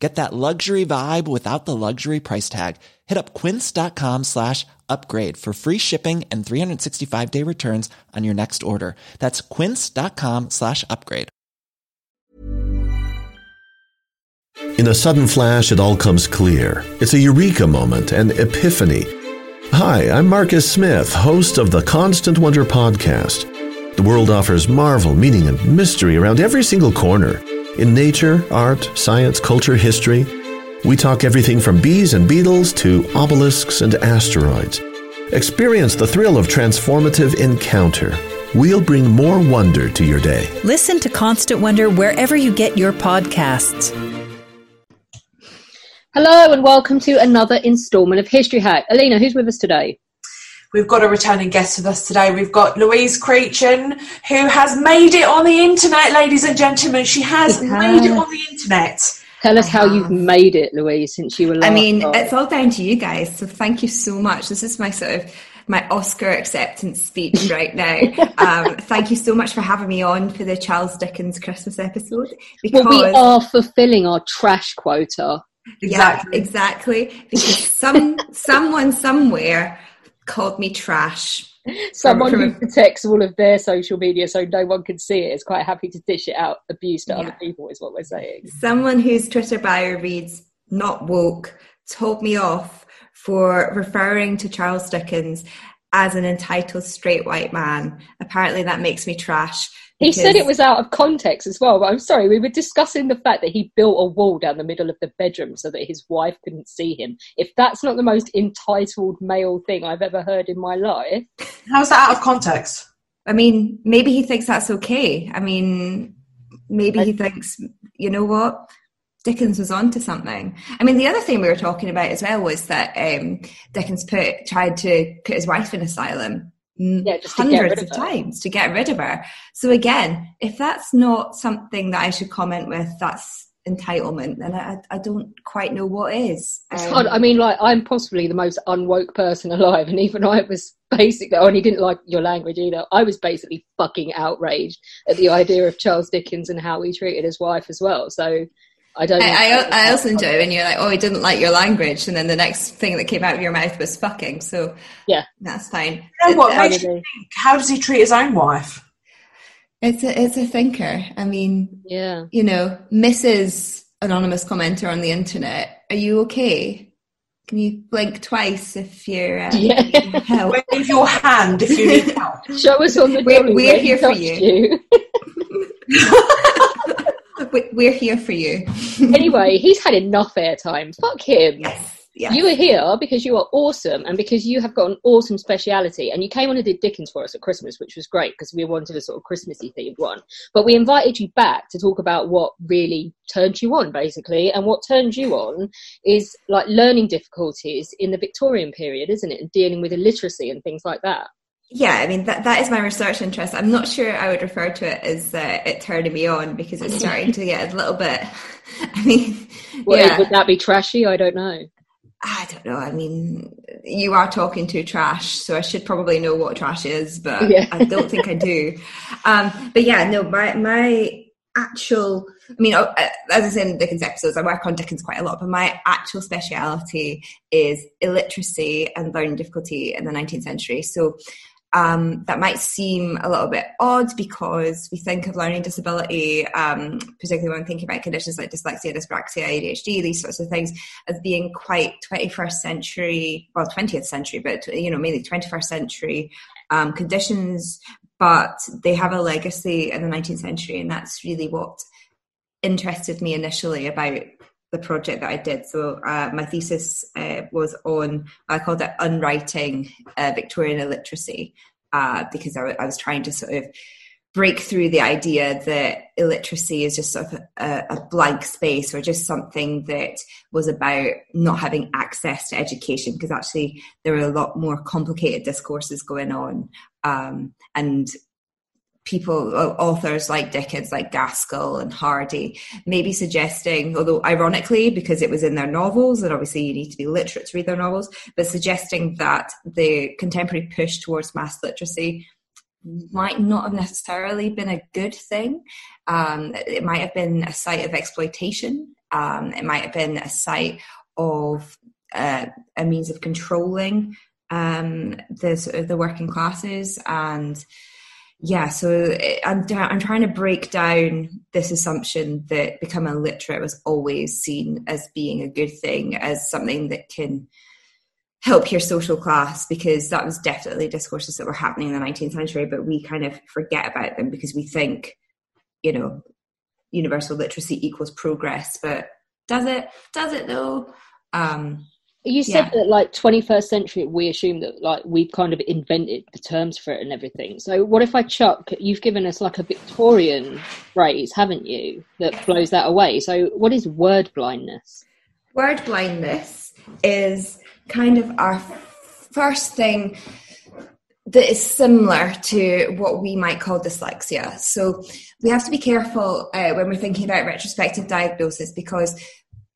Get that luxury vibe without the luxury price tag. Hit up quince.com slash upgrade for free shipping and 365 day returns on your next order. That's quince.com slash upgrade. In a sudden flash, it all comes clear. It's a eureka moment, an epiphany. Hi, I'm Marcus Smith, host of the Constant Wonder podcast. The world offers marvel, meaning, and mystery around every single corner. In nature, art, science, culture, history, we talk everything from bees and beetles to obelisks and asteroids. Experience the thrill of transformative encounter. We'll bring more wonder to your day. Listen to Constant Wonder wherever you get your podcasts. Hello and welcome to another instalment of History Hack. Alina, who's with us today? We've got a returning guest with us today. We've got Louise Creechan, who has made it on the internet, ladies and gentlemen. She has made it on the internet. Tell us how you've made it, Louise, since you were last I mean, on. it's all down to you guys. So thank you so much. This is my sort of my Oscar acceptance speech right now. um, thank you so much for having me on for the Charles Dickens Christmas episode. Well, we are fulfilling our trash quota. Exactly. Yeah, exactly. Because some someone somewhere called me trash. Someone from who a- protects all of their social media so no one can see it is quite happy to dish it out abuse to other people, is what we're saying. Someone whose Twitter bio reads "not woke" told me off for referring to Charles Dickens as an entitled straight white man. Apparently, that makes me trash. He said it was out of context as well, but I'm sorry, we were discussing the fact that he built a wall down the middle of the bedroom so that his wife couldn't see him. If that's not the most entitled male thing I've ever heard in my life, How's that out of context? I mean, maybe he thinks that's okay. I mean, maybe he thinks, you know what? Dickens was onto something. I mean, the other thing we were talking about as well was that um, Dickens put tried to put his wife in asylum Yeah, just to get hundreds of of times to get rid of her. So again, if that's not something that I should comment with, that's entitlement, then I, I don't quite know what is. It's Um, hard. I mean, like, I'm possibly the most unwoke person alive, and even I was basically, oh, and he didn't like your language either. I was basically fucking outraged at the idea of Charles Dickens and how he treated his wife as well. So I don't. I, I, I also enjoy when you're like, oh, he didn't like your language, and then the next thing that came out of your mouth was fucking. So Yeah. that's fine. You know what It's, makes you think? How does he treat his own wife? it's a it's a thinker. I mean, Yeah. you know, Mrs. Anonymous commenter on the internet. Are you okay? Can you blink twice if you're uh, Yeah. need help? Wave your hand if you need help. Show us on the We're- we're here for touched you. We- We're here for you. anyway, he's had enough airtime. Fuck him. Yes. Yes. You are here because you are awesome and because you have got an awesome speciality. And you came on and did Dickens for us at Christmas, which was great because we wanted a sort of Christmassy themed one. But we invited you back to talk about what really turned you on, basically. And what turned you on is like learning difficulties in the Victorian period, isn't it? And dealing with illiteracy and things like that. Yeah, I mean that that is my research interest. I'm not sure I would refer to it as uh, it turning me on because it's starting to get a little bit. I mean, Well, yeah, Would that be trashy? I don't know. I don't know. I mean, you are talking to trash, so I should probably know what trash is, but Yeah. I don't think I do. Um, but yeah, no, my my actual. I mean, uh, as I said in Dickens episodes, I work on Dickens quite a lot, but my actual speciality is illiteracy and learning difficulty in the 19th century. So um, that might seem a little bit odd because we think of learning disability, um, particularly when thinking about conditions like dyslexia, dyspraxia, ADHD, these sorts of things, as being quite 21st century, well, 20th century, but you know, mainly 21st century um, conditions. But they have a legacy in the 19th century, and that's really what interested me initially about the project that I did. So uh, my thesis uh, was on I called it unwriting uh, Victorian illiteracy uh, because I, w- I was trying to sort of break through the idea that illiteracy is just sort of a, a blank space or just something that was about not having access to education because actually there are a lot more complicated discourses going on um, and people, authors like Dickens, like Gaskell and Hardy, maybe suggesting, although ironically, because it was in their novels, and obviously you need to be literate to read their novels, but suggesting that the contemporary push towards mass literacy might not have necessarily been a good thing. Um, it might have been a site of exploitation. Um, it might have been a site of uh, a means of controlling um, the sort of the working classes and yeah so I'm, I'm trying to break down this assumption that becoming literate was always seen as being a good thing as something that can help your social class because that was definitely discourses that were happening in the 19th century but we kind of forget about them because we think you know universal literacy equals progress but does it? Does it though? Um you said yeah. that like 21st century we assume that like we've kind of invented the terms for it and everything so what if i chuck you've given us like a victorian phrase haven't you that blows that away so what is word blindness word blindness is kind of our first thing that is similar to what we might call dyslexia. So we have to be careful uh, when we're thinking about retrospective diagnosis because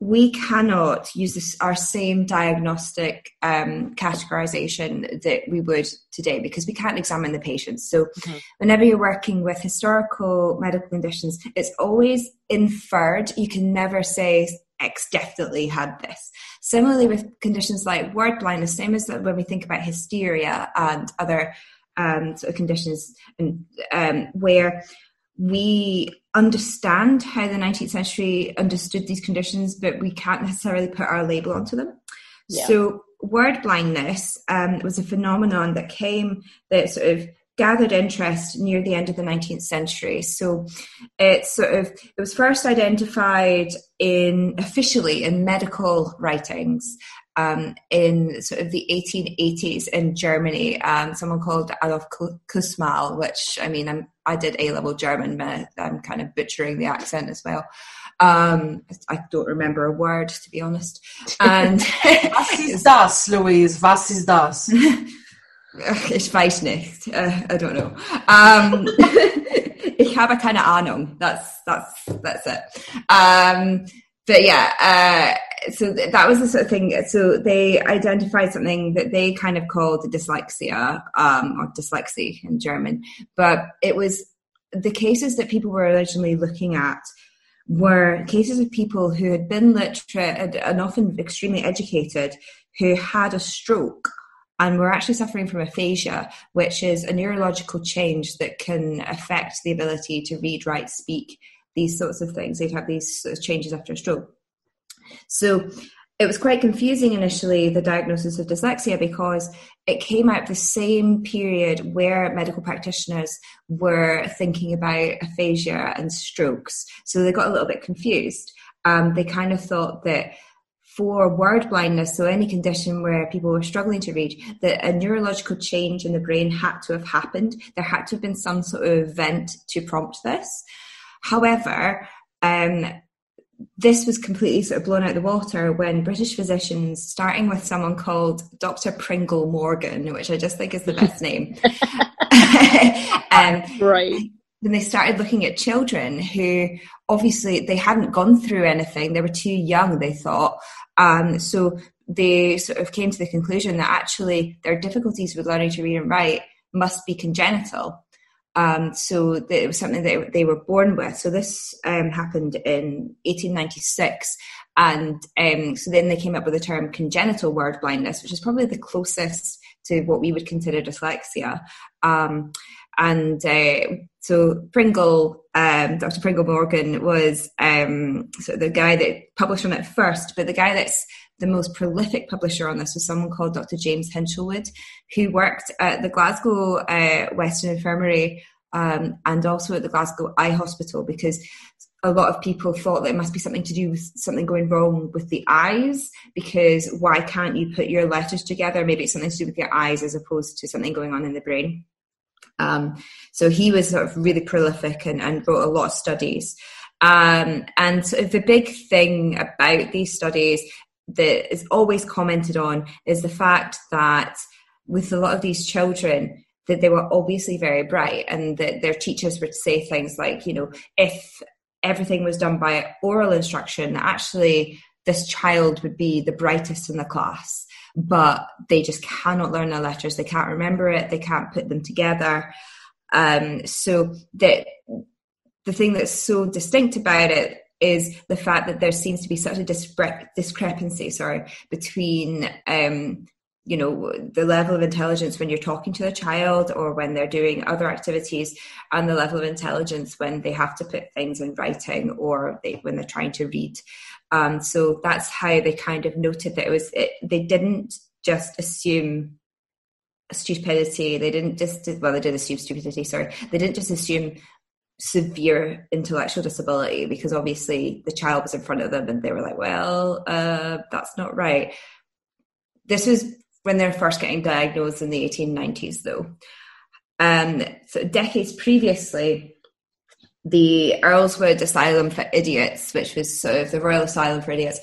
we cannot use this, our same diagnostic um, categorization that we would today because we can't examine the patients. So, mm-hmm. whenever you're working with historical medical conditions, it's always inferred. You can never say X definitely had this. Similarly, with conditions like word blindness, same as when we think about hysteria and other um, sort of conditions, and um, where we understand how the 19th century understood these conditions, but we can't necessarily put our label onto them. Yeah. So, word blindness um, was a phenomenon that came that sort of gathered interest near the end of the 19th century. So it sort of it was first identified in officially in medical writings um, in sort of the 1880s in Germany. Um, someone called Adolf Kussmaul, which I mean, I'm, I did A level German, but I'm kind of butchering the accent as well. Um, I don't remember a word to be honest. And was ist das, Louise? Was ist das? Ich weiß nicht. Uh, I don't know. Um, ich habe keine Ahnung. That's that's that's it. Um, but yeah, uh, so th- that was the sort of thing. So they identified something that they kind of called dyslexia, um, or dyslexia in German. But it was the cases that people were originally looking at were cases of people who had been literate and often extremely educated who had a stroke and we're actually suffering from aphasia, which is a neurological change that can affect the ability to read, write, speak, these sorts of things. They'd have these sort of changes after a stroke. So it was quite confusing initially, the diagnosis of dyslexia, because it came out the same period where medical practitioners were thinking about aphasia and strokes. So they got a little bit confused. Um, they kind of thought that for word blindness, so any condition where people were struggling to read, that a neurological change in the brain had to have happened. There had to have been some sort of event to prompt this. However, um, this was completely sort of blown out of the water when British physicians, starting with someone called Dr. Pringle Morgan, which I just think is the best name, um, right. When they started looking at children who obviously they hadn't gone through anything, they were too young, they thought, um, so they sort of came to the conclusion that actually their difficulties with learning to read and write must be congenital. Um, so it was something that they were born with. So this um, happened in 1896. And um, so then they came up with the term congenital word blindness, which is probably the closest to what we would consider dyslexia. Um, and uh, so Pringle, um, Dr. Pringle Morgan was um, sort of the guy that published on it first, but the guy that's the most prolific publisher on this was someone called Dr. James Hinshelwood, who worked at the Glasgow uh, Western Infirmary um, and also at the Glasgow Eye Hospital because a lot of people thought that it must be something to do with something going wrong with the eyes because why can't you put your letters together? Maybe it's something to do with your eyes as opposed to something going on in the brain. Um, so he was sort of really prolific and, and wrote a lot of studies. Um, and sort of the big thing about these studies that is always commented on is the fact that with a lot of these children, that they were obviously very bright and that their teachers would say things like, you know, if everything was done by oral instruction, actually this child would be the brightest in the class, but they just cannot learn the letters. They can't remember it. They can't put them together. Um, so that the thing that's so distinct about it is the fact that there seems to be such a discrepancy, sorry, between um, you know the level of intelligence when you're talking to a child or when they're doing other activities and the level of intelligence when they have to put things in writing or they, when they're trying to read. Um, so that's how they kind of noted that it was it, they didn't just assume stupidity. They didn't just well they did assume stupidity sorry. They didn't just assume severe intellectual disability because obviously the child was in front of them and they were like well uh, that's not right this was when they're first getting diagnosed in the 1890s, though. Um, so decades previously, the Earlswood Asylum for Idiots, which was sort of the Royal Asylum for Idiots,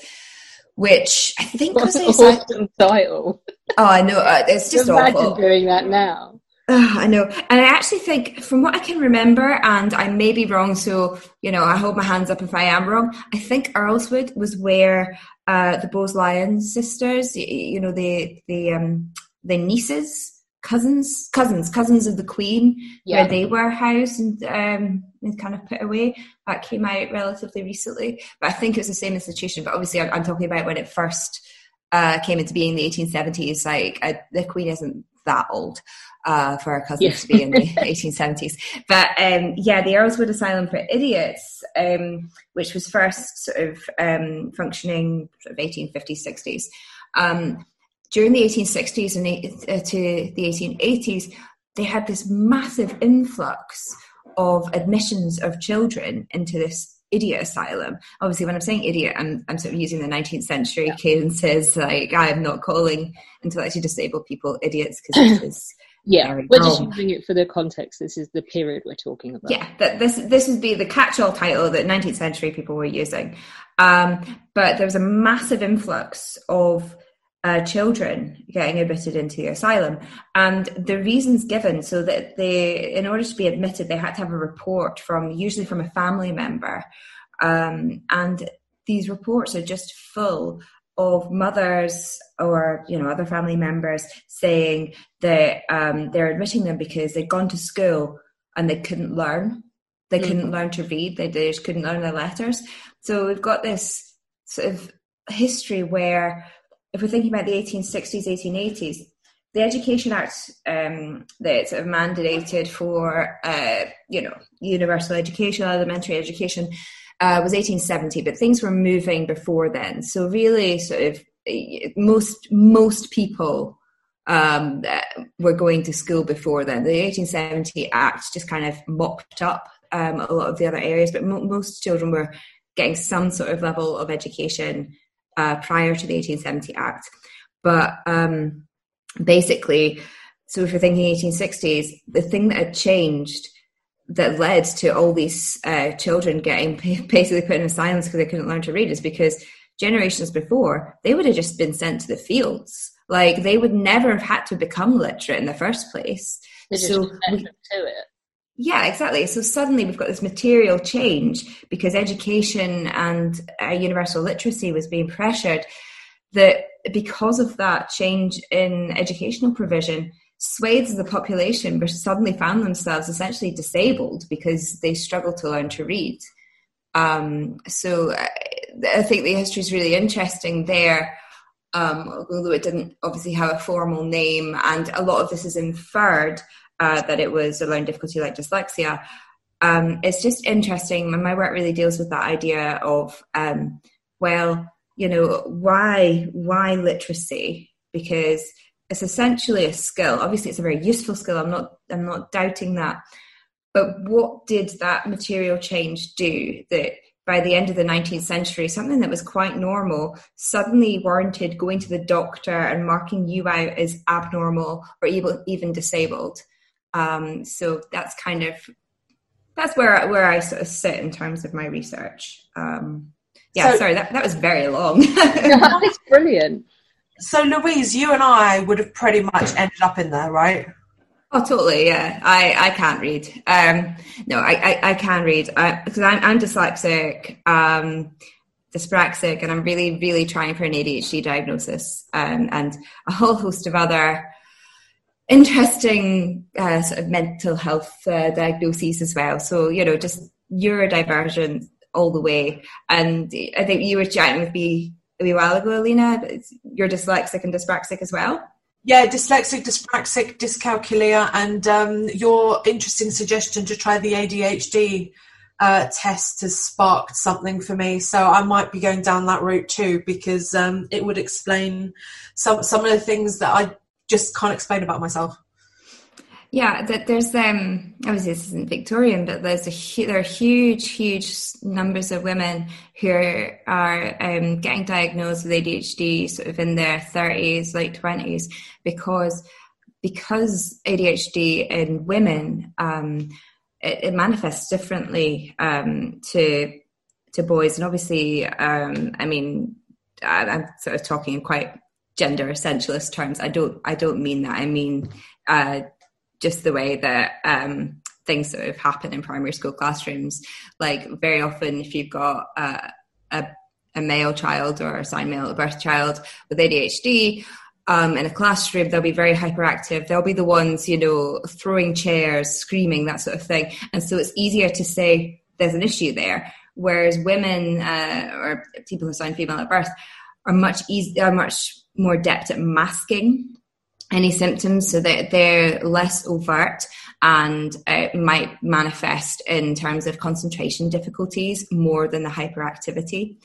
which I think was an awesome title. Oh, I know. Uh, it's just Imagine awful. doing that now. Uh, I know. And I actually think, from what I can remember, and I may be wrong, so, you know, I hold my hands up if I am wrong. I think Earlswood was where uh, the Bowes-Lyons sisters, you, you, know, the, the, um, the nieces, cousins, cousins, cousins of the Queen, yeah. where they were housed and, um, and kind of put away. That came out relatively recently. But I think it was the same institution. But obviously, I'm, I'm talking about when it first uh, came into being in the 1870s. Like, uh, the Queen isn't that old uh, for our cousins to be in the 1870s. But um, yeah, the Earlswood Asylum for Idiots, um, which was first sort of um, functioning sort of 1850s, 60s. Um, during the 1860s and uh, to the 1880s, they had this massive influx of admissions of children into this idiot asylum. Obviously, when I'm saying idiot, I'm, I'm sort of using the 19th century yeah. cadences. Like, I'm not calling intellectually disabled people idiots because yeah, we're just using it for the context. This is the period we're talking about. Yeah, that this this would be the catch-all title that 19th century people were using. Um, but there was a massive influx of uh, children getting admitted into the asylum, and the reasons given so that they, in order to be admitted, they had to have a report from usually from a family member, um, and these reports are just full of mothers or you know other family members saying that um, they're admitting them because they'd gone to school and they couldn't learn. They mm-hmm. couldn't learn to read. They just couldn't learn their letters. So we've got this sort of history where if we're thinking about the 1860s 1880s the Education Act um, that sort of mandated for uh, you know universal education, elementary education, uh, was 1870, but things were moving before then. So really, sort of most most people um, were going to school before then. The 1870 Act just kind of mopped up um, a lot of the other areas, but mo- most children were getting some sort of level of education uh, prior to the 1870 Act. But um, basically, so if you're thinking 1860s, the thing that had changed that led to all these uh, children getting basically put in silence because they couldn't learn to read is because generations before they would have just been sent to the fields. Like they would never have had to become literate in the first place. So we, to it. Yeah exactly. So suddenly we've got this material change because education and uh, universal literacy was being pressured that because of that change in educational provision swathes of the population but suddenly found themselves essentially disabled because they struggled to learn to read. Um, so I, uh, I think the history is really interesting there, um, although it didn't obviously have a formal name, and a lot of this is inferred uh, that it was a learning difficulty like dyslexia. Um, it's just interesting, and my work really deals with that idea of, um, well, you know, why why literacy? Because it's essentially a skill. Obviously, it's a very useful skill. I'm not I'm not doubting that. But what did that material change do that by the end of the 19th century, something that was quite normal suddenly warranted going to the doctor and marking you out as abnormal or even, disabled? Um, so that's kind of that's where where I sort of sit in terms of my research. Um, yeah, so, sorry, that, that was very long. that's brilliant. So, Louise, you and I would have pretty much ended up in there, right? Oh, totally. Yeah, I, I can't read. Um, no, I, I, I can read because I'm, I'm dyslexic, um, dyspraxic, and I'm really, really trying for an ADHD diagnosis um, and a whole host of other interesting uh, sort of mental health uh, diagnoses as well. So, you know, just neurodivergent all the way. And I think you were chatting with me a wee while ago, Alina. You're dyslexic and dyspraxic as well. Yeah, dyslexic, dyspraxic, dyscalculia, and um, your interesting suggestion to try the ADHD uh, test has sparked something for me. So I might be going down that route too because um, it would explain some some of the things that I just can't explain about myself. Yeah, that there's um obviously this isn't Victorian, but there's a there are huge, huge numbers of women who are um, getting diagnosed with ADHD sort of in their thirties, late twenties, because because ADHD in women um, it, it, manifests differently um, to to boys, and obviously, um, I mean, I, I'm sort of talking in quite gender essentialist terms. I don't I don't mean that. I mean. Uh, just the way that um, things sort of happen in primary school classrooms. Like very often, if you've got a, a male child or a sign male, a birth child with ADHD, um, in a classroom, they'll be very hyperactive. They'll be the ones, you know, throwing chairs, screaming, that sort of thing. And so it's easier to say there's an issue there. Whereas women uh, or people who sign female at birth are much easy, are much more adept at masking any symptoms so that they're less overt and it might manifest in terms of concentration difficulties more than the hyperactivity.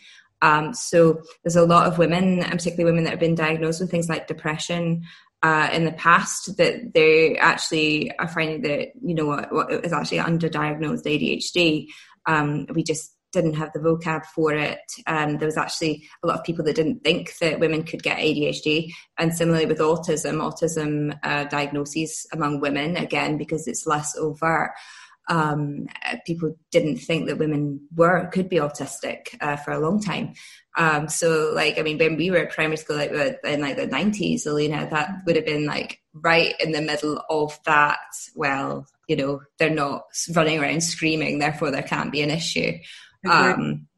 Um, so there's a lot of women, particularly women that have been diagnosed with things like depression uh, in the past, that they actually are finding that you know what, what is actually underdiagnosed ADHD. Um, we just didn't have the vocab for it. Um, there was actually a lot of people that didn't think that women could get ADHD. And similarly with autism, autism uh, diagnoses among women, again, because it's less overt. Um, people didn't think that women were could be autistic uh, for a long time. Um, so, like, I mean, when we were at primary school, like in like the nineties, Alina, that would have been like right in the middle of that. Well, you know, they're not running around screaming, therefore there can't be an issue. Um,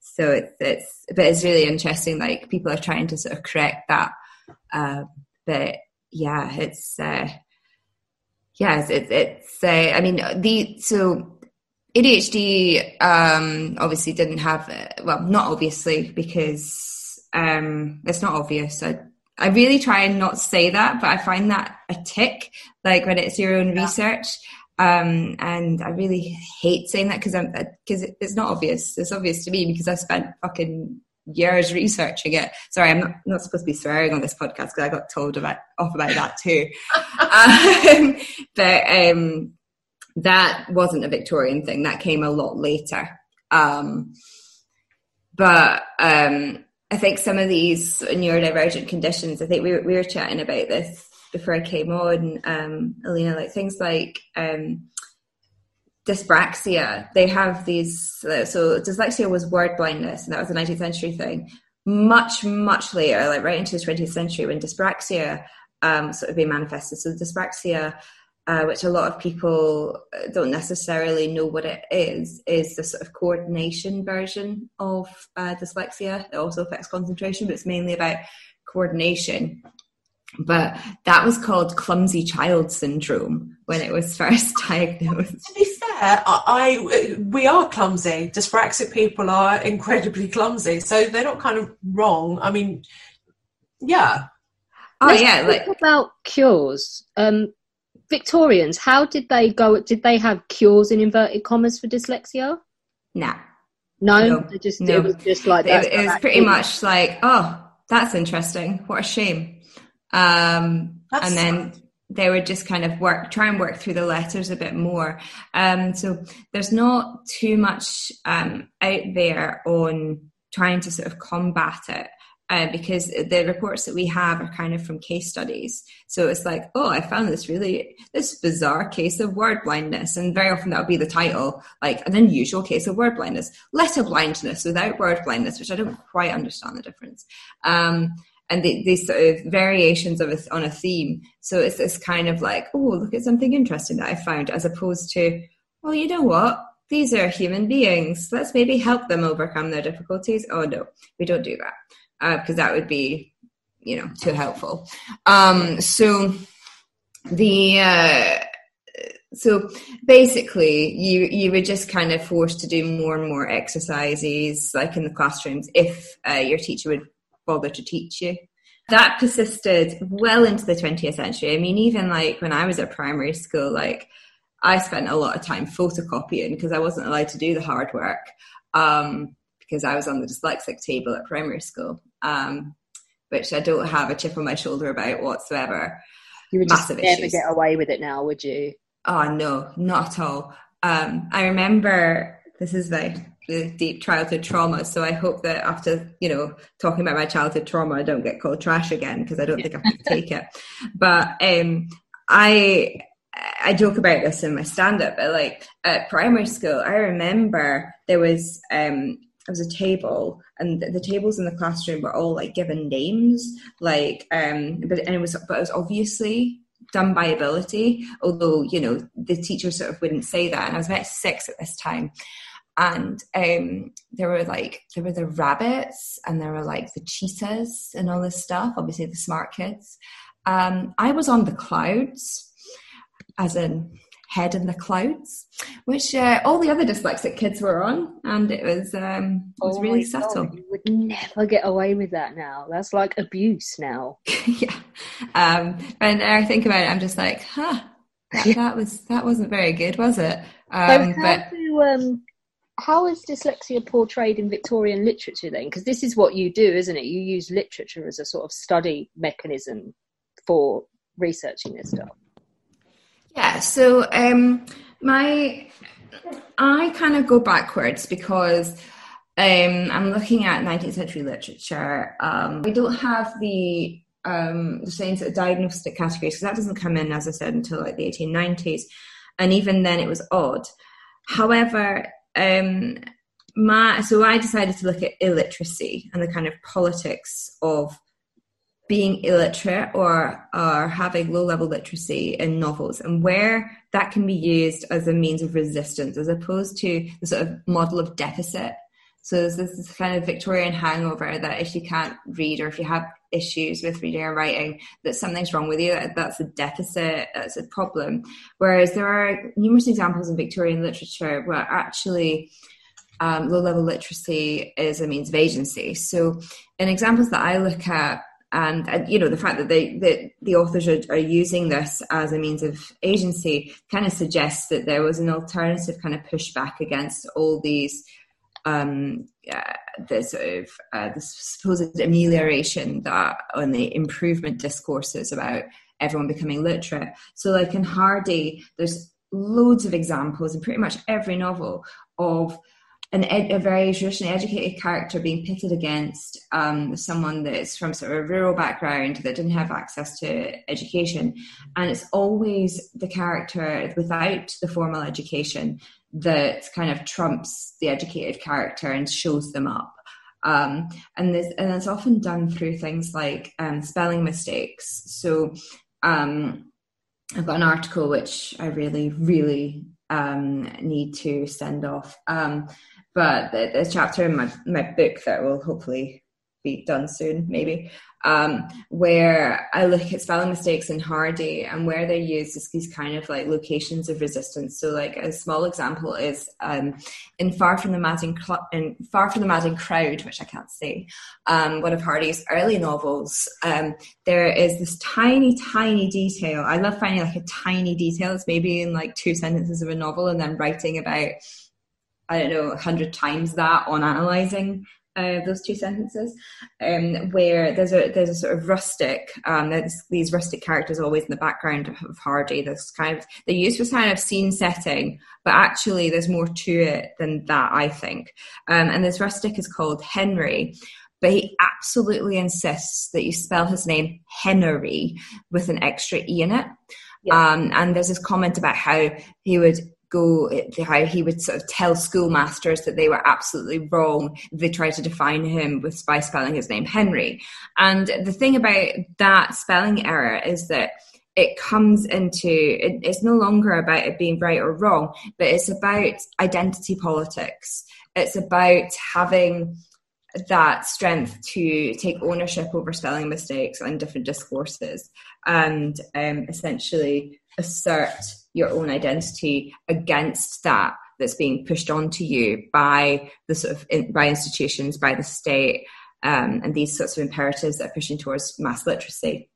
so it's it's but it's really interesting. Like people are trying to sort of correct that, uh, but yeah, it's uh, yeah, it's it's, it's uh, I mean the so ADHD um, obviously didn't have well not obviously because um, it's not obvious. I, I really try and not say that, but I find that a tick, like when it's your own yeah. research. Um, and I really hate saying that because I'm because it's not obvious. It's obvious to me because I spent fucking years researching it. Sorry, I'm not, not supposed to be swearing on this podcast because I got told about off about that too. um, but um, that wasn't a Victorian thing. That came a lot later. Um, but um, I think some of these neurodivergent conditions. I think we were, we were chatting about this before I came on, um, Alina, like things like um, dyspraxia. They have these. Uh, so dyslexia was word blindness, and that was a 19th century thing. Much, much later, like right into the 20th century, when dyspraxia um, sort of being manifested. So dyspraxia. Uh, which a lot of people uh, don't necessarily know what it is, is the sort of coordination version of uh, dyslexia. It also affects concentration, but it's mainly about coordination but that was called clumsy child syndrome when it was first diagnosed. To be fair, I, I we are clumsy. Dyspraxic people are incredibly clumsy, so they're not kind of wrong. I mean, yeah. Oh Let's yeah, like about cures. Um, Victorians, how did they go? Did they have cures in inverted commas for dyslexia? No, no, no. just no. it was just like it, it was pretty much like, oh, that's interesting. What a shame um, and then they would just kind of work, try and work through the letters a bit more. Um, so there's not too much um, out there on trying to sort of combat it. Uh, because the reports that we have are kind of from case studies. So it's like, oh, I found this really, this bizarre case of word blindness. And very often that would be the title, like an unusual case of word blindness, letter blindness without word blindness, which I don't quite understand the difference. Um, and the, these sort of variations of a, on a theme. So it's this kind of like, oh, look at something interesting that I found, as opposed to, well, you know what? These are human beings. Let's maybe help them overcome their difficulties. Oh no, we don't do that because uh, that would be, you know, too helpful. Um, so the uh, so basically you you were just kind of forced to do more and more exercises like in the classrooms if uh, your teacher would bother to teach you that persisted well into the 20th century i mean even like when i was at primary school like i spent a lot of time photocopying because i wasn't allowed to do the hard work um, because i was on the dyslexic table at primary school um, which i don't have a chip on my shoulder about whatsoever you would just Massive never issues. get away with it now would you Oh no, not at all. Um, I remember this is like the deep childhood trauma. So I hope that after you know talking about my childhood trauma, I don't get called trash again because I don't think I can take it. But um, I I joke about this in my stand up, but like at primary school, I remember there was um there was a table and the tables in the classroom were all like given names like um but and it was but it was obviously done by ability, although, you know, the teacher sort of wouldn't say that. And I was about six at this time. And um, there were like, there were the rabbits and there were like the cheetahs and all this stuff, obviously the smart kids. Um, I was on the clouds, as in head in the clouds, which uh, all the other dyslexic kids were on, and it was um, it was oh really subtle. God, you would never get away with that now. That's like abuse now. yeah, um, and I think about it, I'm just like, huh, that, that was that wasn't very good, was it? Um, so but do, um, how is dyslexia portrayed in Victorian literature then? Because this is what you do, isn't it? You use literature as a sort of study mechanism for researching this stuff. Yeah, so um, my I kind of go backwards because um, I'm looking at 19th century literature. Um, we don't have the um, the same sort of diagnostic categories because that doesn't come in, as I said, until like the 1890s, and even then it was odd. However, um, my so I decided to look at illiteracy and the kind of politics of being illiterate or, or having low level literacy in novels and where that can be used as a means of resistance as opposed to the sort of model of deficit. So there's this kind of Victorian hangover that if you can't read or if you have issues with reading or writing, that something's wrong with you, that that's a deficit, that's a problem. Whereas there are numerous examples in Victorian literature where actually um, low level literacy is a means of agency. So in examples that I look at, and, and, you know the fact that they that the authors are, are using this as a means of agency kind of suggests that there was an alternative kind of pushback against all these um, uh, the sort of uh, the supposed amelioration that on the improvement discourses about everyone becoming literate. So, like in Hardy, there's loads of examples in pretty much every novel of an ed- a very traditionally educated character being pitted against um, someone that's from sort of a rural background that didn't have access to education. And it's always the character without the formal education that kind of trumps the educated character and shows them up. Um, and, this, and it's often done through things like um, spelling mistakes. So um, I've got an article which I really, really um, need to send off. Um, but there's a chapter in my, my book that will hopefully be done soon, maybe, um, where I look at spelling mistakes in Hardy and where they use these kind of like locations of resistance. So, like a small example is um, in Far from the Madding Cl- in Far from the Madding Crowd, which I can't say, um, one of Hardy's early novels. Um, there is this tiny, tiny detail. I love finding like a tiny detail. It's maybe in like two sentences of a novel, and then writing about I don't know, a hundred times that on analysing uh, those two sentences, um, where there's a there's a sort of rustic, um, there's these rustic characters always in the background of Hardy. There's kind of they use for kind of scene setting, but actually there's more to it than that, I think. Um, and this rustic is called Henry, but he absolutely insists that you spell his name Henry with an extra e in it. Yeah. Um, and there's this comment about how he would go how he would sort of tell schoolmasters that they were absolutely wrong they tried to define him with by spelling his name henry. And the thing about that spelling error is that it comes into it, it's no longer about it being right or wrong but it's about identity politics. It's about having that strength to take ownership over spelling mistakes and different discourses and um, essentially assert your own identity against that that's being pushed onto you by the sort of by institutions by the state um, and these sorts of imperatives that are pushing towards mass literacy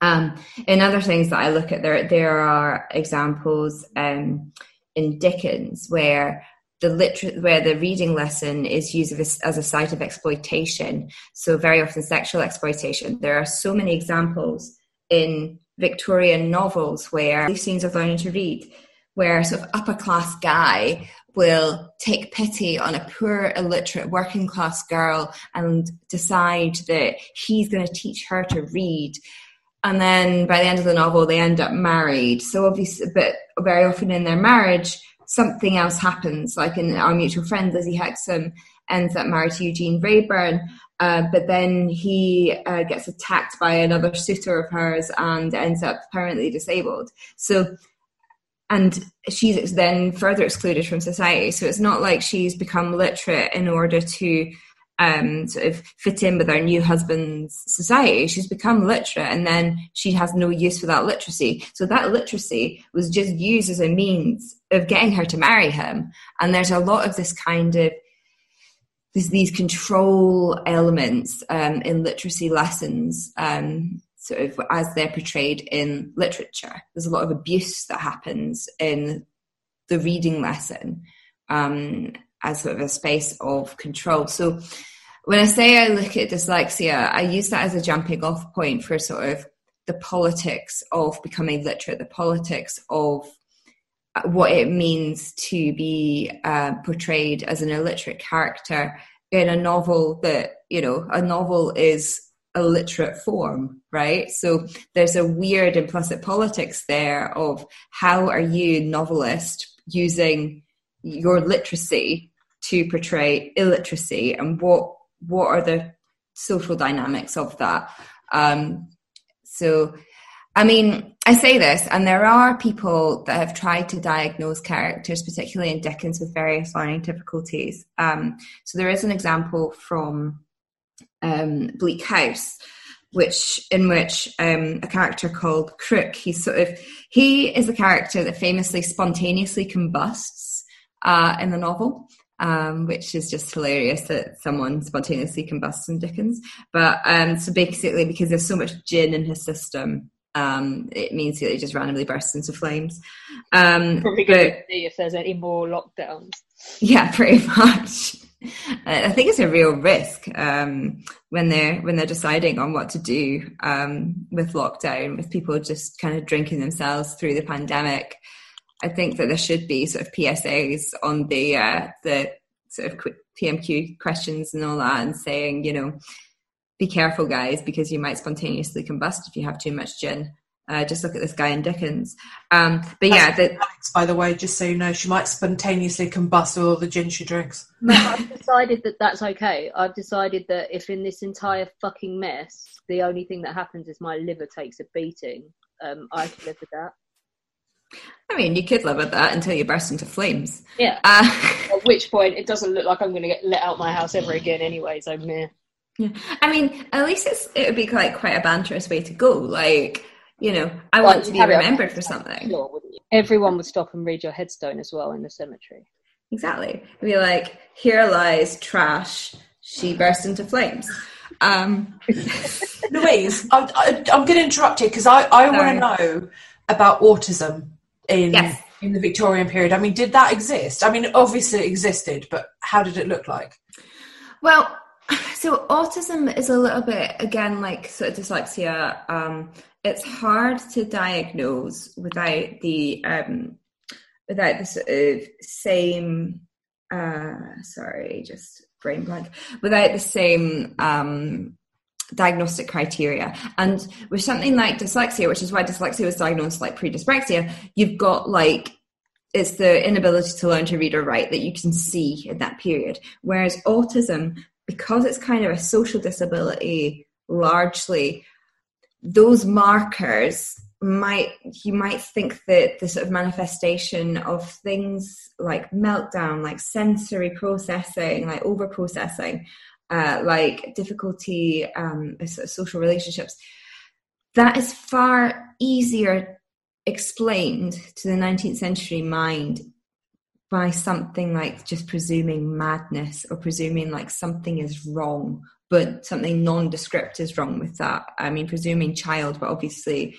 um, in other things that I look at, there there are examples um, in Dickens where the liter- where the reading lesson is used as a site of exploitation. So very often sexual exploitation. There are so many examples in Victorian novels where these scenes of learning to read, where sort of upper class guy will take pity on a poor illiterate working class girl and decide that he's going to teach her to read. And then by the end of the novel they end up married. So obviously but very often in their marriage something else happens. Like in our mutual friend lizzie hexam ends up married to eugene wrayburn uh, but then he uh, gets attacked by another suitor of hers and ends up permanently disabled so and she's then further excluded from society so it's not like she's become literate in order to um, sort of fit in with her new husband's society. She's become literate and then she has no use for that literacy. So that literacy was just used as a means of getting her to marry him. And there's a lot of this kind of there's these control elements um, in literacy lessons, um, sort of as they're portrayed in literature. There's a lot of abuse that happens in the reading lesson um, as sort of a space of control. So when I say I look at dyslexia, I use that as a jumping off point for sort of the politics of becoming literate, the politics of what it means to be uh, portrayed as an illiterate character in a novel that, you know, a novel is a literate form, right? So there's a weird implicit politics there of how are you, novelist, using your literacy to portray illiteracy and what what are the social dynamics of that? Um, so, I mean, I say this, and there are people that have tried to diagnose characters, particularly in Dickens, with various learning difficulties. Um, so, there is an example from um, Bleak House, which in which um, a character called Krook, he's sort of he is a character that famously spontaneously combusts uh, in the novel um, which is just hilarious that someone spontaneously combusts in Dickens. But um, so basically, because there's so much gin in his system, um, it means that it just randomly bursts into flames. Um, Probably going to see if there's any more lockdowns. Yeah, pretty much. I think it's a real risk um, when they're when they're deciding on what to do um, with lockdown, with people just kind of drinking themselves through the pandemic. I think that there should be sort of PSAs on the uh, the sort of PMQ questions and all that, and saying, you know, be careful, guys, because you might spontaneously combust if you have too much gin. Uh, just look at this guy in Dickens. Um, but yeah, the, Alex, by the way, just so you know, she might spontaneously combust all the gin she drinks. I've decided that that's okay. I've decided that if in this entire fucking mess, the only thing that happens is my liver takes a beating, um, I can live with that. I mean, you could live with that until you burst into flames. Yeah. Uh, At which point, it doesn't look like I'm going to get let out my house ever again anyway. So meh. Yeah. I mean, at least it's it would be like quite a banterous way to go. Like, you know, I well, want to be remembered for something. Sure, Everyone would stop and read your headstone as well in the cemetery. Exactly. It'd be like, here lies trash. She burst into flames. Um. Louise, I'm, I'm going to interrupt you because I, I want to know about autism in yes. in the Victorian period. I mean, did that exist? I mean, obviously it existed, but how did it look like? Well, so autism is a little bit again like sort of dyslexia. Um, it's hard to diagnose without the um, without the sort of same. Uh, sorry, just brain blank. Without the same um, diagnostic criteria. And with something like dyslexia, which is why dyslexia was diagnosed like pre-dyspraxia, you've got like it's the inability to learn to read or write that you can see in that period. Whereas autism, because it's kind of a social disability largely, those markers might you might think that the sort of manifestation of things like meltdown like sensory processing like over processing uh, like difficulty um, social relationships that is far easier explained to the 19th century mind by something like just presuming madness or presuming like something is wrong but something nondescript is wrong with that i mean presuming child but obviously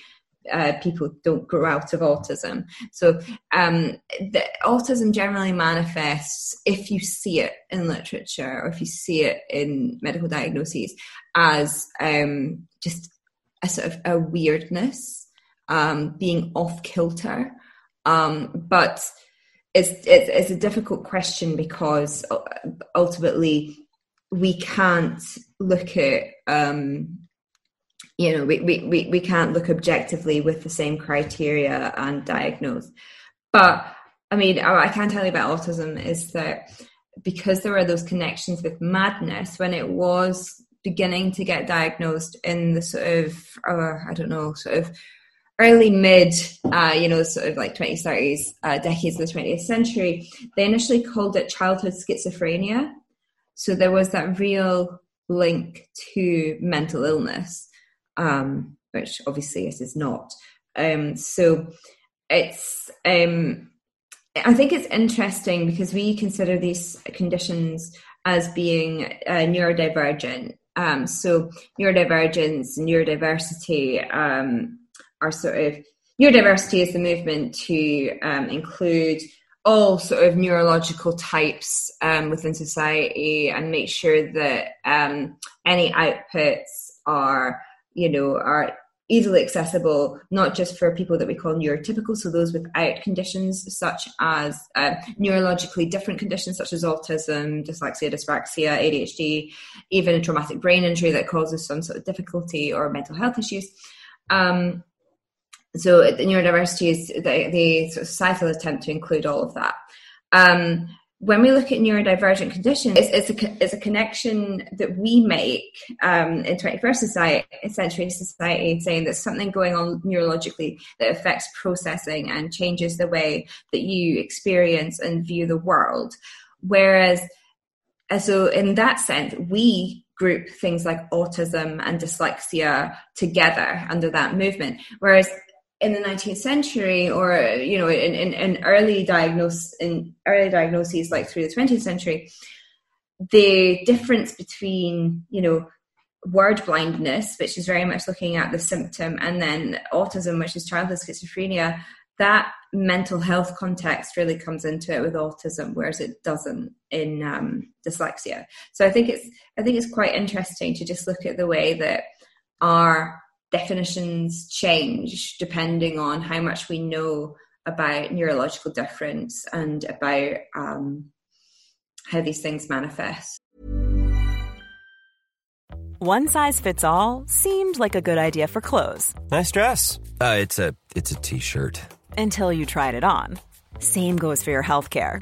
uh, people don't grow out of autism. So, um, the, autism generally manifests if you see it in literature or if you see it in medical diagnoses as um, just a sort of a weirdness, um, being off kilter. Um, but it's, it's, it's a difficult question because uh, ultimately we can't look at um, you know we, we, we can't look objectively with the same criteria and diagnose. But i mean i can tell you about autism is that because there are those connections with madness when it was beginning to get diagnosed in the sort of uh, i don't know sort of early mid uh, you know sort of like 20s 30s uh, decades of the 20th century they initially called it childhood schizophrenia so there was that real link to mental illness um, which obviously it is not. Um, so it's um, I think it's interesting because we consider these conditions as being uh, neurodivergent. Um, so neurodivergence, neurodiversity um, are sort of neurodiversity is the movement to um, include all sort of neurological types um, within society and make sure that um, any outputs are you know, are easily accessible, not just for people that we call neurotypical, so those without conditions such as uh, neurologically different conditions such as autism, dyslexia, dyspraxia, ADHD, even a traumatic brain injury that causes some sort of difficulty or mental health issues. Um, so the neurodiversity is the, societal attempt to include all of that. Um, when we look at neurodivergent conditions, it's, it's, a, it's a connection that we make um, in 21st society, century society, saying there's something going on neurologically that affects processing and changes the way that you experience and view the world. Whereas, uh, so in that sense, we group things like autism and dyslexia together under that movement. Whereas in the 19th century or you know in, in, in early diagnose in early diagnoses like through the 20th century the difference between you know word blindness which is very much looking at the symptom and then autism which is childhood schizophrenia that mental health context really comes into it with autism whereas it doesn't in um, dyslexia. So i think it's i think it's quite interesting to just look at the way that our definitions change depending on how much we know about neurological difference and about um, how these things manifest. One size fits all seemed like a good idea for clothes. Nice dress. Uh, it's a it's a t-shirt. Until you tried it on. Same goes for your health care.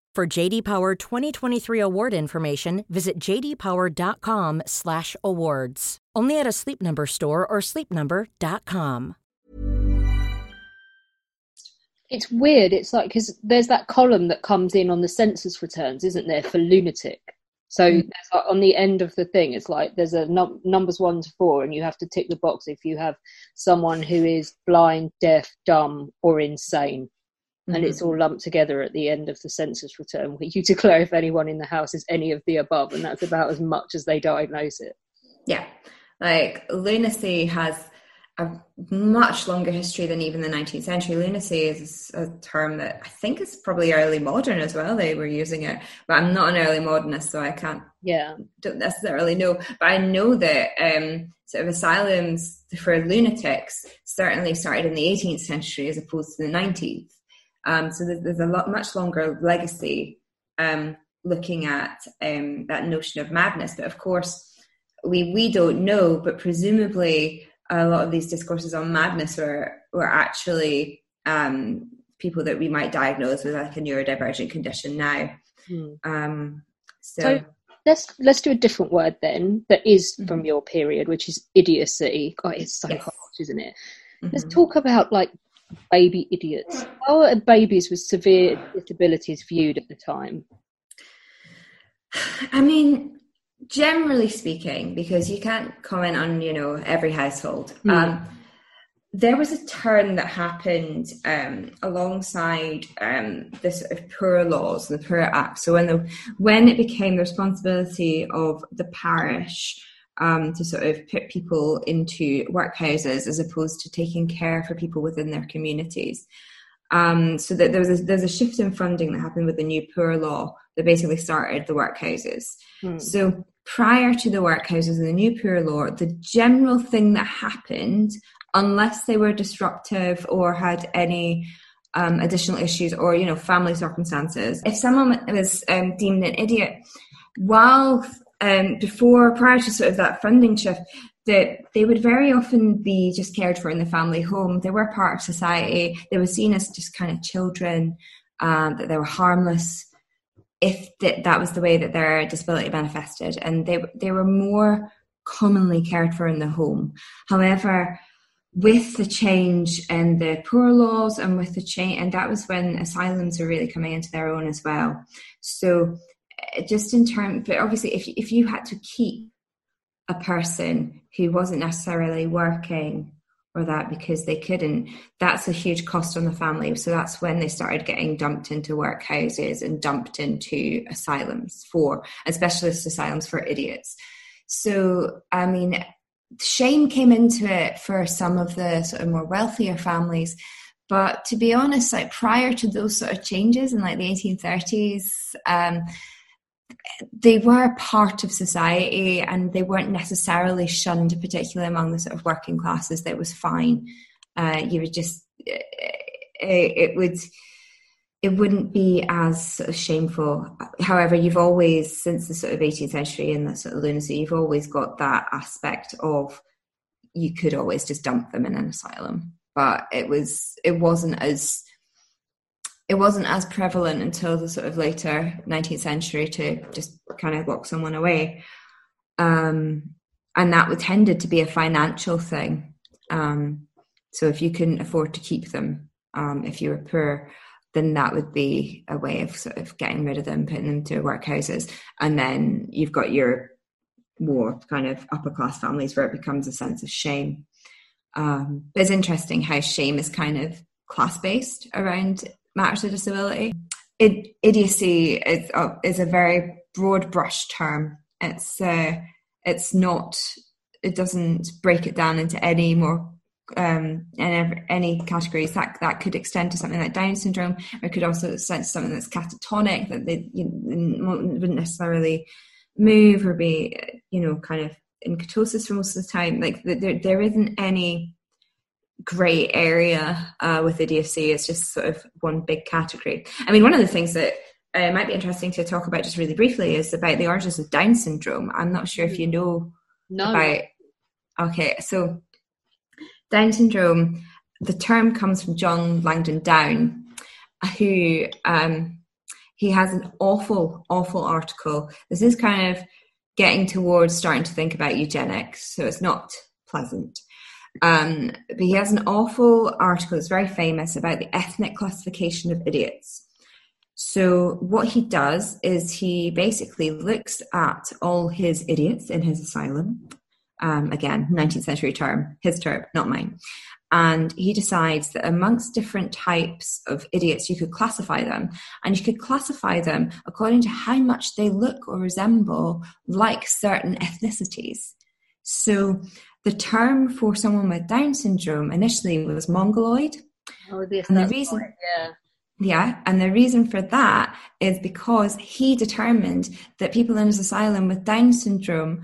For JD Power 2023 award information, visit jdpower.com/awards. Only at a Sleep Number store or sleepnumber.com. It's weird. It's like because there's that column that comes in on the census returns, isn't there, for lunatic? So mm. like, on the end of the thing, it's like there's a num- numbers one to four, and you have to tick the box if you have someone who is blind, deaf, dumb, or insane. Mm-hmm. And it's all lumped together at the end of the census return where you declare if anyone in the house is any of the above, and that's about as much as they diagnose it. Yeah. Like lunacy has a much longer history than even the 19th century. Lunacy is a term that I think is probably early modern as well. They were using it, but I'm not an early modernist, so I can't. Yeah, don't necessarily know. But I know that um, sort of asylums for lunatics certainly started in the 18th century as opposed to the 19th. Um, so there's, there's, a lot much longer legacy um, looking at um, that notion of madness. But of course, we we don't know, but presumably a lot of these discourses on madness were were actually um, people that we might diagnose with like a neurodivergent condition now. Mm. Um, so, so, let's let's do a different word then that is mm-hmm. from your period, which is idiocy. God, it's so yes. harsh, isn't it? Mm-hmm. Let's talk about like baby idiots. How are babies with severe disabilities viewed at the time? I mean, generally speaking, because you can't comment on you know every household. Mm. Um, there was a turn that happened um, alongside um, the sort of poor laws and the poor act. So when the when it became the responsibility of the parish um, to sort of put people into workhouses as opposed to taking care for people within their communities. Um, so that there was a, there's a shift in funding that happened with the new poor law that basically started the workhouses. Hmm. So prior to the workhouses and the new poor law, the general thing that happened, unless they were disruptive or had any um, additional issues or you know family circumstances, if someone was um, deemed an idiot, while um, before prior to sort of that funding shift, that they would very often be just cared for in the family home. They were part of society. They were seen as just kind of children, um, that they were harmless if that, that was the way that their disability manifested. And they, they were more commonly cared for in the home. However, with the change in the poor laws and with the change, and that was when asylums were really coming into their own as well. So, just in terms, but obviously, if if you had to keep a person who wasn't necessarily working or that because they couldn't, that's a huge cost on the family. So that's when they started getting dumped into workhouses and dumped into asylums for, and specialist asylums for idiots. So, I mean, shame came into it for some of the sort of more wealthier families. But to be honest, like prior to those sort of changes in like the 1830s, um, they were part of society and they weren't necessarily shunned, particularly among the sort of working classes. That was fine. Uh, you would just it, it would it wouldn't be as sort of shameful. However, you've always since the sort of 18th century and the sort of lunacy, you've always got that aspect of you could always just dump them in an asylum, but it was it wasn't as it wasn't as prevalent until the sort of later 19th century to just kind of lock someone away. Um, and that tended to be a financial thing. Um, so if you couldn't afford to keep them, um, if you were poor, then that would be a way of sort of getting rid of them, putting them to workhouses. And then you've got your more kind of upper class families where it becomes a sense of shame. Um, but it's interesting how shame is kind of class based around matters of disability. It, idiocy is a, is a very broad brush term. It's uh, it's not. It doesn't break it down into any more um, and any categories that that could extend to something like Down syndrome, it could also extend to something that's catatonic that they you know, wouldn't necessarily move or be you know kind of in ketosis for most of the time. Like there there isn't any grey area uh, with idiocy. It's just sort of one big category. I mean, one of the things that uh, might be interesting to talk about just really briefly is about the origins of Down syndrome. I'm not sure if you know no. about. Okay, so Down syndrome, the term comes from John Langdon Down, who um, he has an awful, awful article. This is kind of getting towards starting to think about eugenics, so it's not pleasant. Um, but he has an awful article, it's very famous, about the ethnic classification of idiots. So what he does is he basically looks at all his idiots in his asylum. Um, again, 19th century term, his term, not mine. And he decides that amongst different types of idiots, you could classify them. And you could classify them according to how much they look or resemble like certain ethnicities. So the term for someone with Down syndrome initially was mongoloid. Oh, yes, and the reason, right, yeah. yeah, and the reason for that is because he determined that people in his asylum with Down syndrome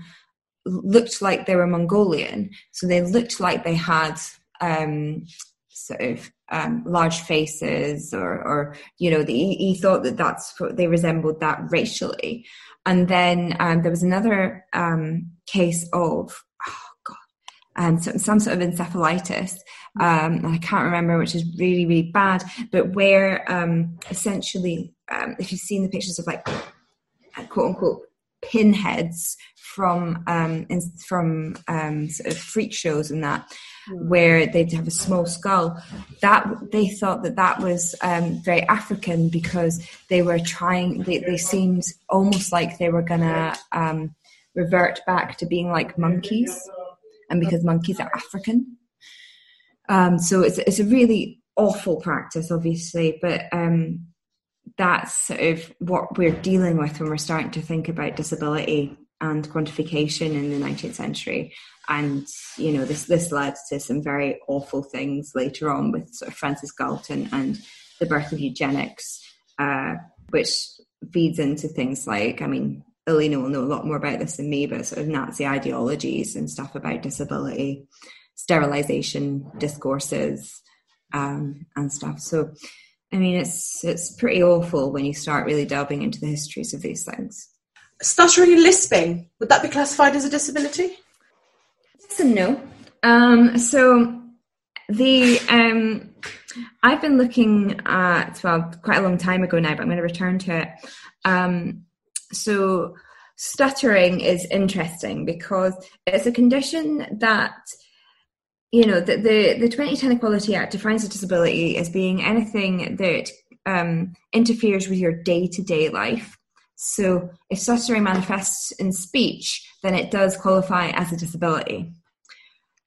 looked like they were Mongolian. So they looked like they had um, sort of um, large faces, or, or you know, the, he thought that that's they resembled that racially. And then um, there was another um, case of um, some, some sort of encephalitis. Um, I can't remember, which is really really bad. But where um, essentially, um, if you've seen the pictures of like quote unquote pinheads from um, in, from um, sort of freak shows and that, where they'd have a small skull. That they thought that that was um, very African because they were trying. They, they seemed almost like they were gonna um, revert back to being like monkeys, and because monkeys are African. Um, so it's it's a really awful practice, obviously, but um, that's sort of what we're dealing with when we're starting to think about disability and quantification in the 19th century. And you know, this this led to some very awful things later on with sort of Francis Galton and the birth of eugenics, uh, which feeds into things like, I mean, Alina will know a lot more about this than me, but sort of Nazi ideologies and stuff about disability, sterilization discourses, um, and stuff. So, I mean, it's it's pretty awful when you start really delving into the histories of these things. Stuttering and lisping, would that be classified as a disability? Yes and no. Um, so the um, I've been looking at well quite a long time ago now, but I'm going to return to it. Um, so stuttering is interesting because it's a condition that you know the the, the 2010 Equality Act defines a disability as being anything that um, interferes with your day to day life. So if stuttering manifests in speech, then it does qualify as a disability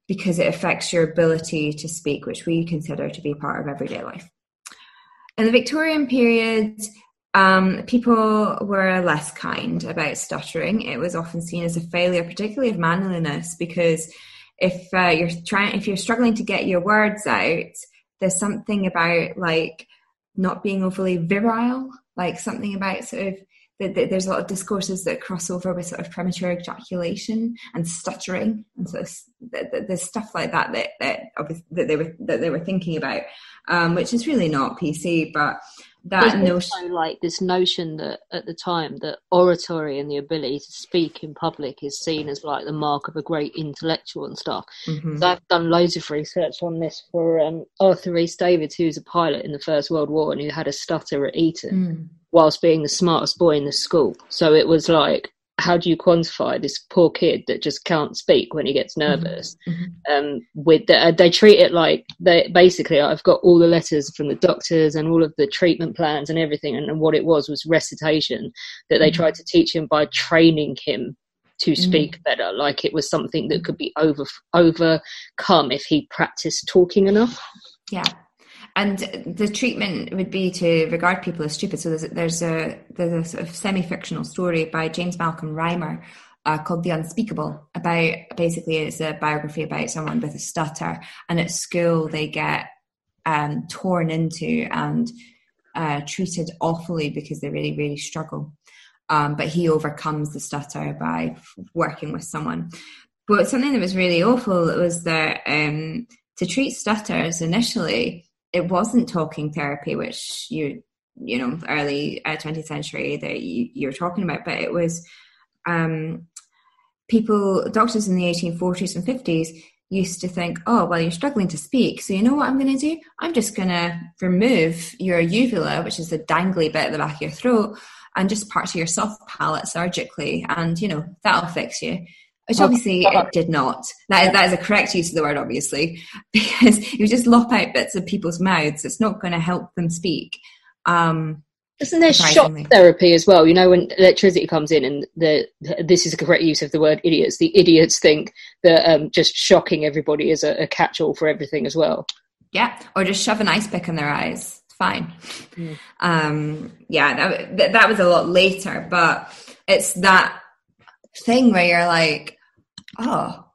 because it affects your ability to speak, which we consider to be part of everyday life. In the Victorian period, um, people were less kind about stuttering. It was often seen as a failure, particularly of manliness, because if uh, you're trying, if you're struggling to get your words out, there's something about like not being overly virile, like something about sort of there's a lot of discourses that cross over with sort of premature ejaculation and stuttering, and so there's stuff like that that that, that they were that they were thinking about, um, which is really not PC, but that notion also like this notion that at the time that oratory and the ability to speak in public is seen as like the mark of a great intellectual and stuff. Mhm. So I've done loads of research on this for um, Arthur Rhys Davids, who's a pilot in the First World War and who had a stutter at Eton Mm. whilst being the smartest boy in the school. So it was like, how do you quantify this poor kid that just can't speak when he gets nervous? Um, with the, uh, they treat it like they basically. I've got all the letters from the doctors and all of the treatment plans and everything, and, and what it was was recitation that they tried to teach him by training him to speak better. Like it was something that could be over overcome if he practiced talking enough. Yeah. And the treatment would be to regard people as stupid. So there's, there's a there's a sort of semi-fictional story by James Malcolm Rymer uh, called The Unspeakable. About basically it's a biography about someone with a stutter, and at school they get um, torn into and uh, treated awfully because they really really struggle. Um, but he overcomes the stutter by f- working with someone. But something that was really awful was that um, to treat stutters initially, it wasn't talking therapy, which you you know early uh, 20th century that you, you're talking about, but it was um, people doctors in the 1840s and 50s used to think, oh well, you're struggling to speak, so you know what I'm going to do? I'm just going to remove your uvula, which is the dangly bit at the back of your throat, and just parts of your soft palate surgically, and you know that'll fix you. Which obviously it did not. That is, that is a correct use of the word, obviously, because you just lop out bits of people's mouths. It's not going to help them speak. Um, Isn't there shock therapy as well? You know, when electricity comes in, and the this is a correct use of the word idiots. The idiots think that um, just shocking everybody is a, a catch-all for everything as well. Yeah, or just shove an ice pick in their eyes. Fine. Um, yeah, that, that, that was a lot later, but it's that thing where you're like, oh,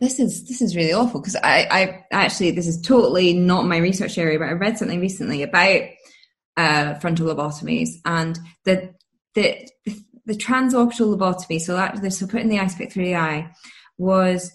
this is this is really awful because I, I actually this is totally not my research area, but I read something recently about uh, frontal lobotomies and the the the transorbital lobotomy. So that so putting the ice pick through the eye was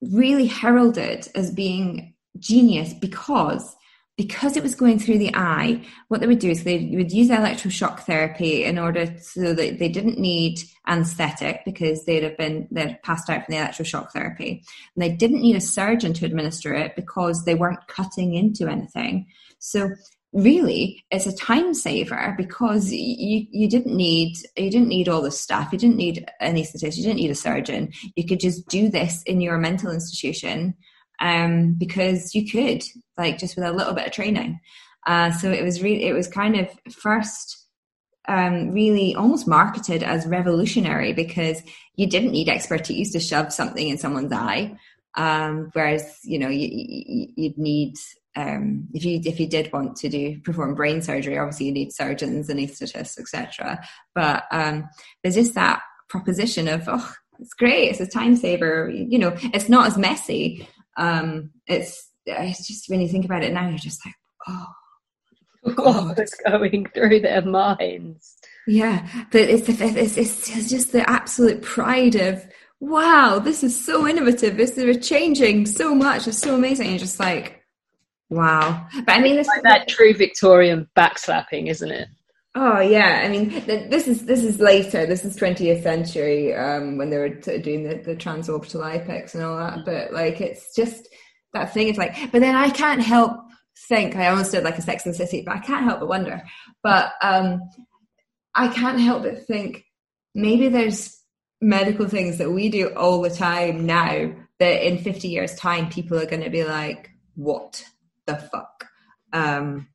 really heralded as being genius because because it was going through the eye, what they would do is they would use electroshock therapy in order so that they didn't need anesthetic because they'd have been they'd passed out from the electroshock therapy. And they didn't need a surgeon to administer it because they weren't cutting into anything. So really it's a time saver because you you didn't need you didn't need all the stuff you didn't need anesthetist you didn't need a surgeon you could just do this in your mental institution um, because you could, like just with a little bit of training. Uh, so it was it was kind of first um, really almost marketed as revolutionary because you didn't need expertise to shove something in someone's eye. Um, whereas, you know, you, you'd need, um, if you if you did want to do perform brain surgery, obviously you need surgeons, anaesthetists, etc. But um, there's just that proposition of oh, it's great, it's a time saver. You know, it's not as messy um, it's it's just when you think about it now, you're just like, oh, what was going through their minds? Yeah, but it's, it's it's just the absolute pride of wow, this is so innovative. This is changing so much. It's so amazing. You're just like, wow. But I mean, it's like that true Victorian backslapping, isn't it? Oh yeah, I mean this is this is later. This is 20th century um, when they were t- doing the, the transorbital ice picks and all that. But like, it's just that thing. It's like, but then I can't help think. I almost did like a Sex and the City, but I can't help but wonder. But um, I can't help but think maybe there's medical things that we do all the time now that in 50 years time people are going to be like, what the fuck? Um,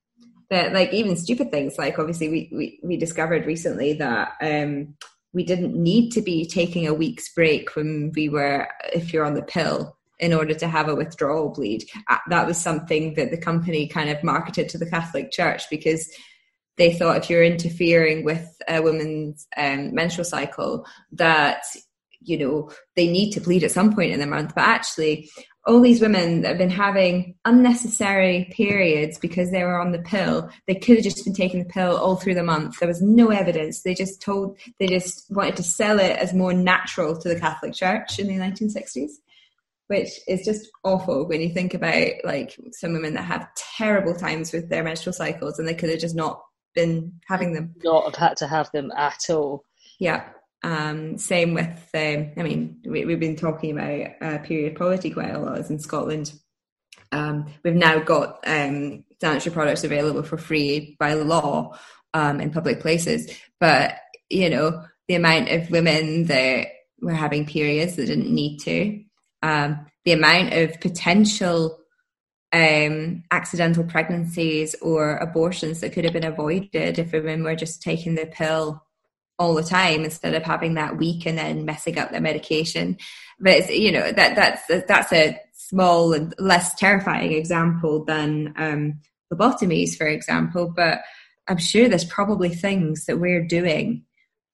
that like even stupid things like obviously we we, we discovered recently that um we didn't need to be taking a week's break when we were if you're on the pill in order to have a withdrawal bleed. Uh, that was something that the company kind of marketed to the catholic church because they thought if you're interfering with a woman's um, menstrual cycle that you know they need to bleed at some point in the month. But actually all these women that have been having unnecessary periods because they were on the pill, they could have just been taking the pill all through the month. There was no evidence. They just told, they just wanted to sell it as more natural to the Catholic Church in the 1960s, which is just awful when you think about like some women that have terrible times with their menstrual cycles and they could have just not been having them. Not have had to have them at all. Yeah. Um, same with, um, I mean, we, have been talking about uh, period poverty quite a lot as in Scotland. Um, we've now got um, sanitary products available for free by law um, in public places, but you know the amount of women that were having periods that didn't need to, um, the amount of potential um, accidental pregnancies or abortions that could have been avoided if women were just taking the pill all the time instead of having that week and then messing up their medication. But you know that that's that's a small and less terrifying example than um, lobotomies, for example. But I'm sure there's probably things that we're doing,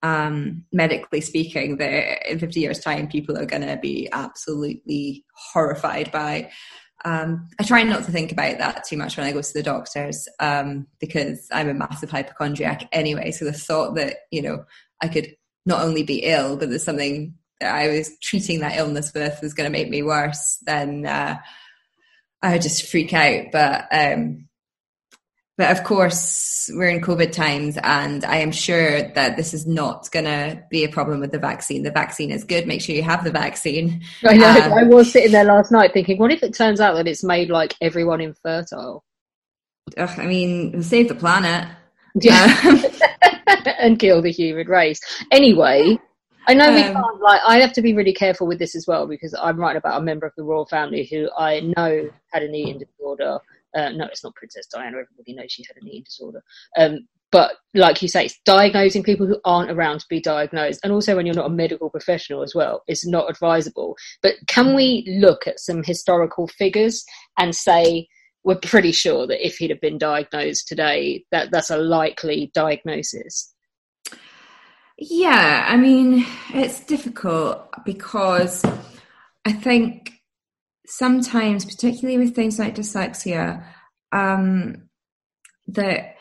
um, medically speaking, that in 50 years' time people are going to be absolutely horrified by. Um, I try not to think about that too much when I go to the doctors um, because I'm a massive hypochondriac anyway. So the thought that you know I could not only be ill, but there's something that I was treating that illness with was going to make me worse, then uh, I would just freak out. But um, but of course, we're in COVID times, and I am sure that this is not going to be a problem with the vaccine. The vaccine is good. Make sure you have the vaccine. I know. Um, I was sitting there last night thinking, what if it turns out that it's made like everyone infertile? Ugh, I mean, save the planet. Yeah. Um, and kill the human race. Anyway, I know we Um, can't, like, I have to be really careful with this as well because I'm writing about a member of the royal family who I know had an eating disorder. Uh, no, it's not Princess Diana. Everybody knows she had an eating disorder. Um, but like you say, it's diagnosing people who aren't around to be diagnosed, and also when you're not a medical professional as well, it's not advisable. But can we look at some historical figures and say we're pretty sure that if he'd have been diagnosed today, that that's a likely diagnosis? Yeah, I mean, it's difficult because I think sometimes, particularly with things like dyslexia, um, that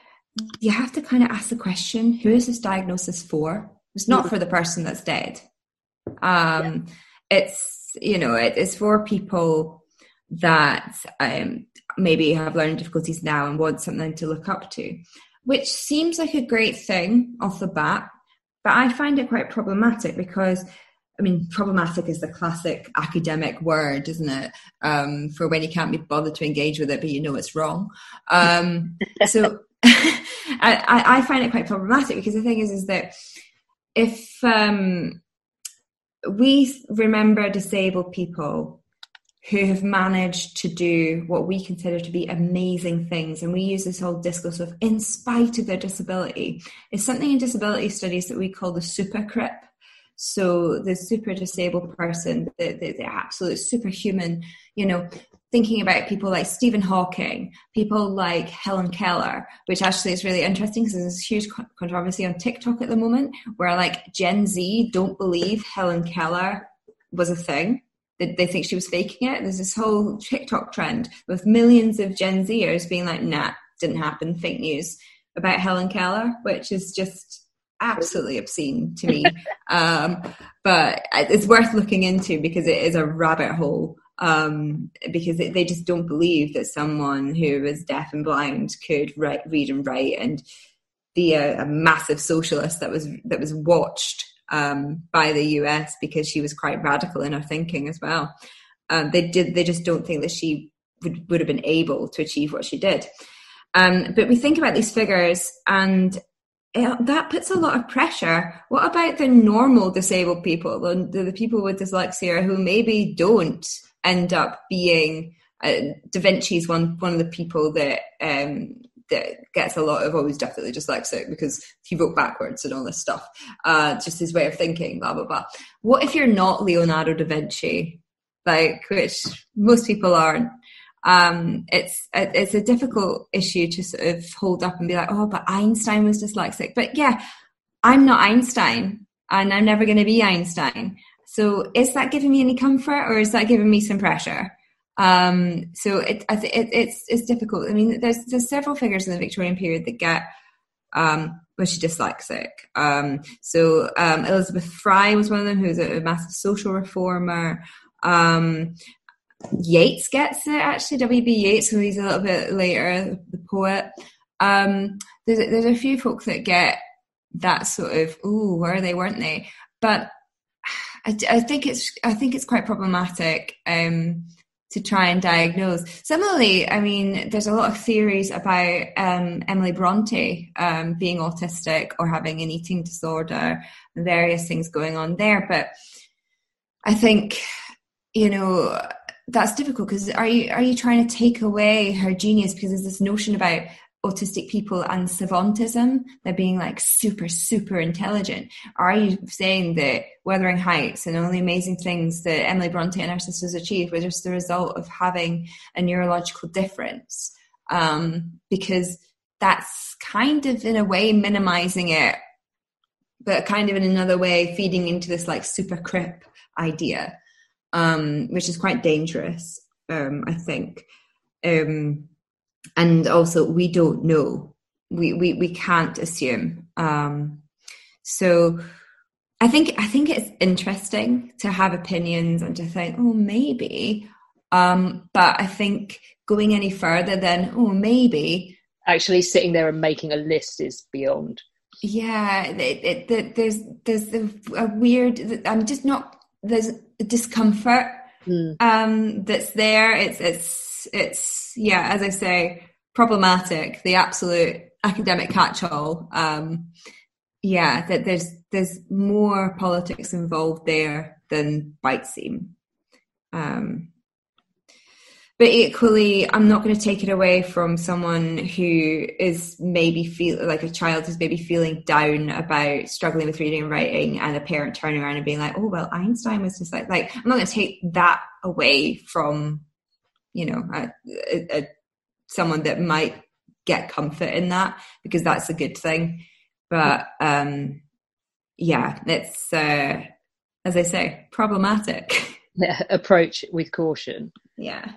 you have to kind of ask the question who is this diagnosis for? It's not for the person that's dead. Um, it's, you know, it, it's for people that um, maybe have learning difficulties now and want something to look up to, which seems like a great thing off the bat but I find it quite problematic because I mean, problematic is the classic academic word, isn't it? Um, for when you can't be bothered to engage with it, but you know it's wrong. Um, so I, I, find it quite problematic because the thing is, is that if um, we remember disabled people who have managed to do what we consider to be amazing things. And we use this whole discourse of in spite of their disability. It's something in disability studies that we call the super crip. So the super disabled person, the, the, the absolute superhuman, you know, thinking about people like Stephen Hawking, people like Helen Keller, which actually is really interesting because there's this huge controversy on TikTok at the moment where like Gen Z don't believe Helen Keller was a thing they, they think she was faking it. There's this whole TikTok trend with millions of Gen Zers being like, nah, didn't happen, fake news about Helen Keller, which is just absolutely obscene to me. um, but it's worth looking into because it is a rabbit hole. Um, because they, just don't believe that someone who is deaf and blind could write, read and write and be a, a massive socialist that was that was watched um, by the US because she was quite radical in her thinking as well. Um, they did. They just don't think that she would, would have been able to achieve what she did. Um, but we think about these figures, and that puts a lot of pressure. What about the normal disabled people, the, the people with dyslexia who maybe don't end up being? Uh, da Vinci's one one of the people that um, that gets a lot of oh he's definitely dyslexic because he wrote backwards and all this stuff uh just his way of thinking blah blah blah what if you're not leonardo da vinci like which most people aren't um it's it's a difficult issue to sort of hold up and be like oh but einstein was dyslexic but yeah i'm not einstein and i'm never going to be einstein so is that giving me any comfort or is that giving me some pressure um, so it, it, it's it's difficult. I mean, there's there's several figures in the Victorian period that get um, was she dyslexic? Um, so um, Elizabeth Fry was one of them, who's a, a massive social reformer. Um, Yeats gets it actually. W.B. Yeats, who he's a little bit later, the poet. Um, there's there's a few folk that get that sort of oh, were they, weren't they? But I, I think it's I think it's quite problematic. Um, to try and diagnose. Similarly, I mean, there's a lot of theories about um, Emily Bronte um, being autistic or having an eating disorder, various things going on there. But I think, you know, that's difficult because are you are you trying to take away her genius because there's this notion about autistic people and savantism, they're being like super, super intelligent? Are you saying that Wuthering Heights and all the amazing things that Emily Bronte and her sisters achieved were just the result of having a neurological difference? Um, because that's kind of, in a way, minimizing it, but kind of in another way, feeding into this like super crip idea, um, which is quite dangerous, um, I think. Um, and also we don't know. We we, we can't assume. Um, so i think i think it's interesting to have opinions and to think oh maybe. Um, but i think going any further than oh maybe. Actually sitting there and making a list is beyond. Yeah it, it, there's there's a, weird i'm just not there's discomfort mm. um, that's there it's it's it's yeah, as I say, problematic. The absolute academic catch-all. Um, yeah, that there's there's more politics involved there than might seem. Um, but equally i'm not going to take it away from someone who is maybe feel like a child who's maybe feeling down about struggling with reading and writing and a parent turning around and being like oh well einstein was just like like i'm not going to take that away from you know a, a, a, someone that might get comfort in that because that's a good thing. But um yeah it's uh as i say problematic. Yeah, approach with caution. Yeah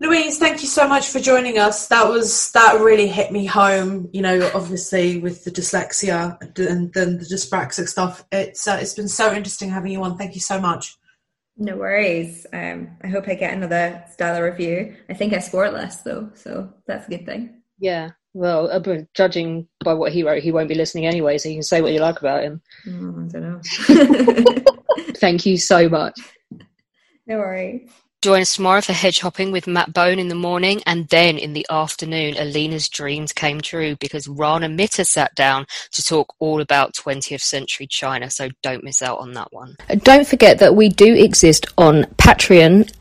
Louise, thank you so much for joining us. That was that really hit me home. You know, obviously with the dyslexia and then the dyspraxic stuff. It's uh, it's been so interesting having you on. Thank you so much. No worries. Um, I hope I get another stellar review. I think I scored less though, so that's a good thing. Yeah. Well, uh, judging by what he wrote, he won't be listening anyway, so you can say what you like about him. Oh, I don't know. Thank you so much. No worries. Join us tomorrow for hedge hopping with Matt Bone in the morning, and then in the afternoon, Alina's dreams came true because Rana Mitter sat down to talk all about 20th century China. So don't miss out on that one. Don't forget that we do exist on Patreon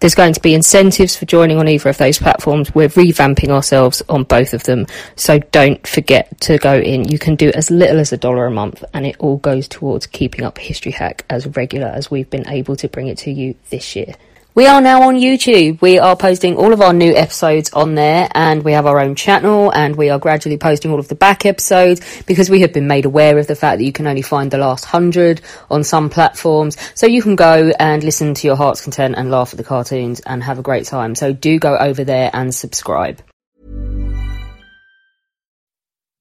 there's going to be incentives for joining on either of those platforms. We're revamping ourselves on both of them. So don't forget to go in. You can do as little as a dollar a month and it all goes towards keeping up History Hack as regular as we've been able to bring it to you this year. We are now on YouTube. We are posting all of our new episodes on there and we have our own channel and we are gradually posting all of the back episodes because we have been made aware of the fact that you can only find the last hundred on some platforms. So you can go and listen to your heart's content and laugh at the cartoons and have a great time. So do go over there and subscribe.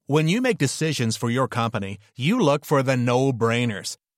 When you make decisions for your company, you look for the no brainers.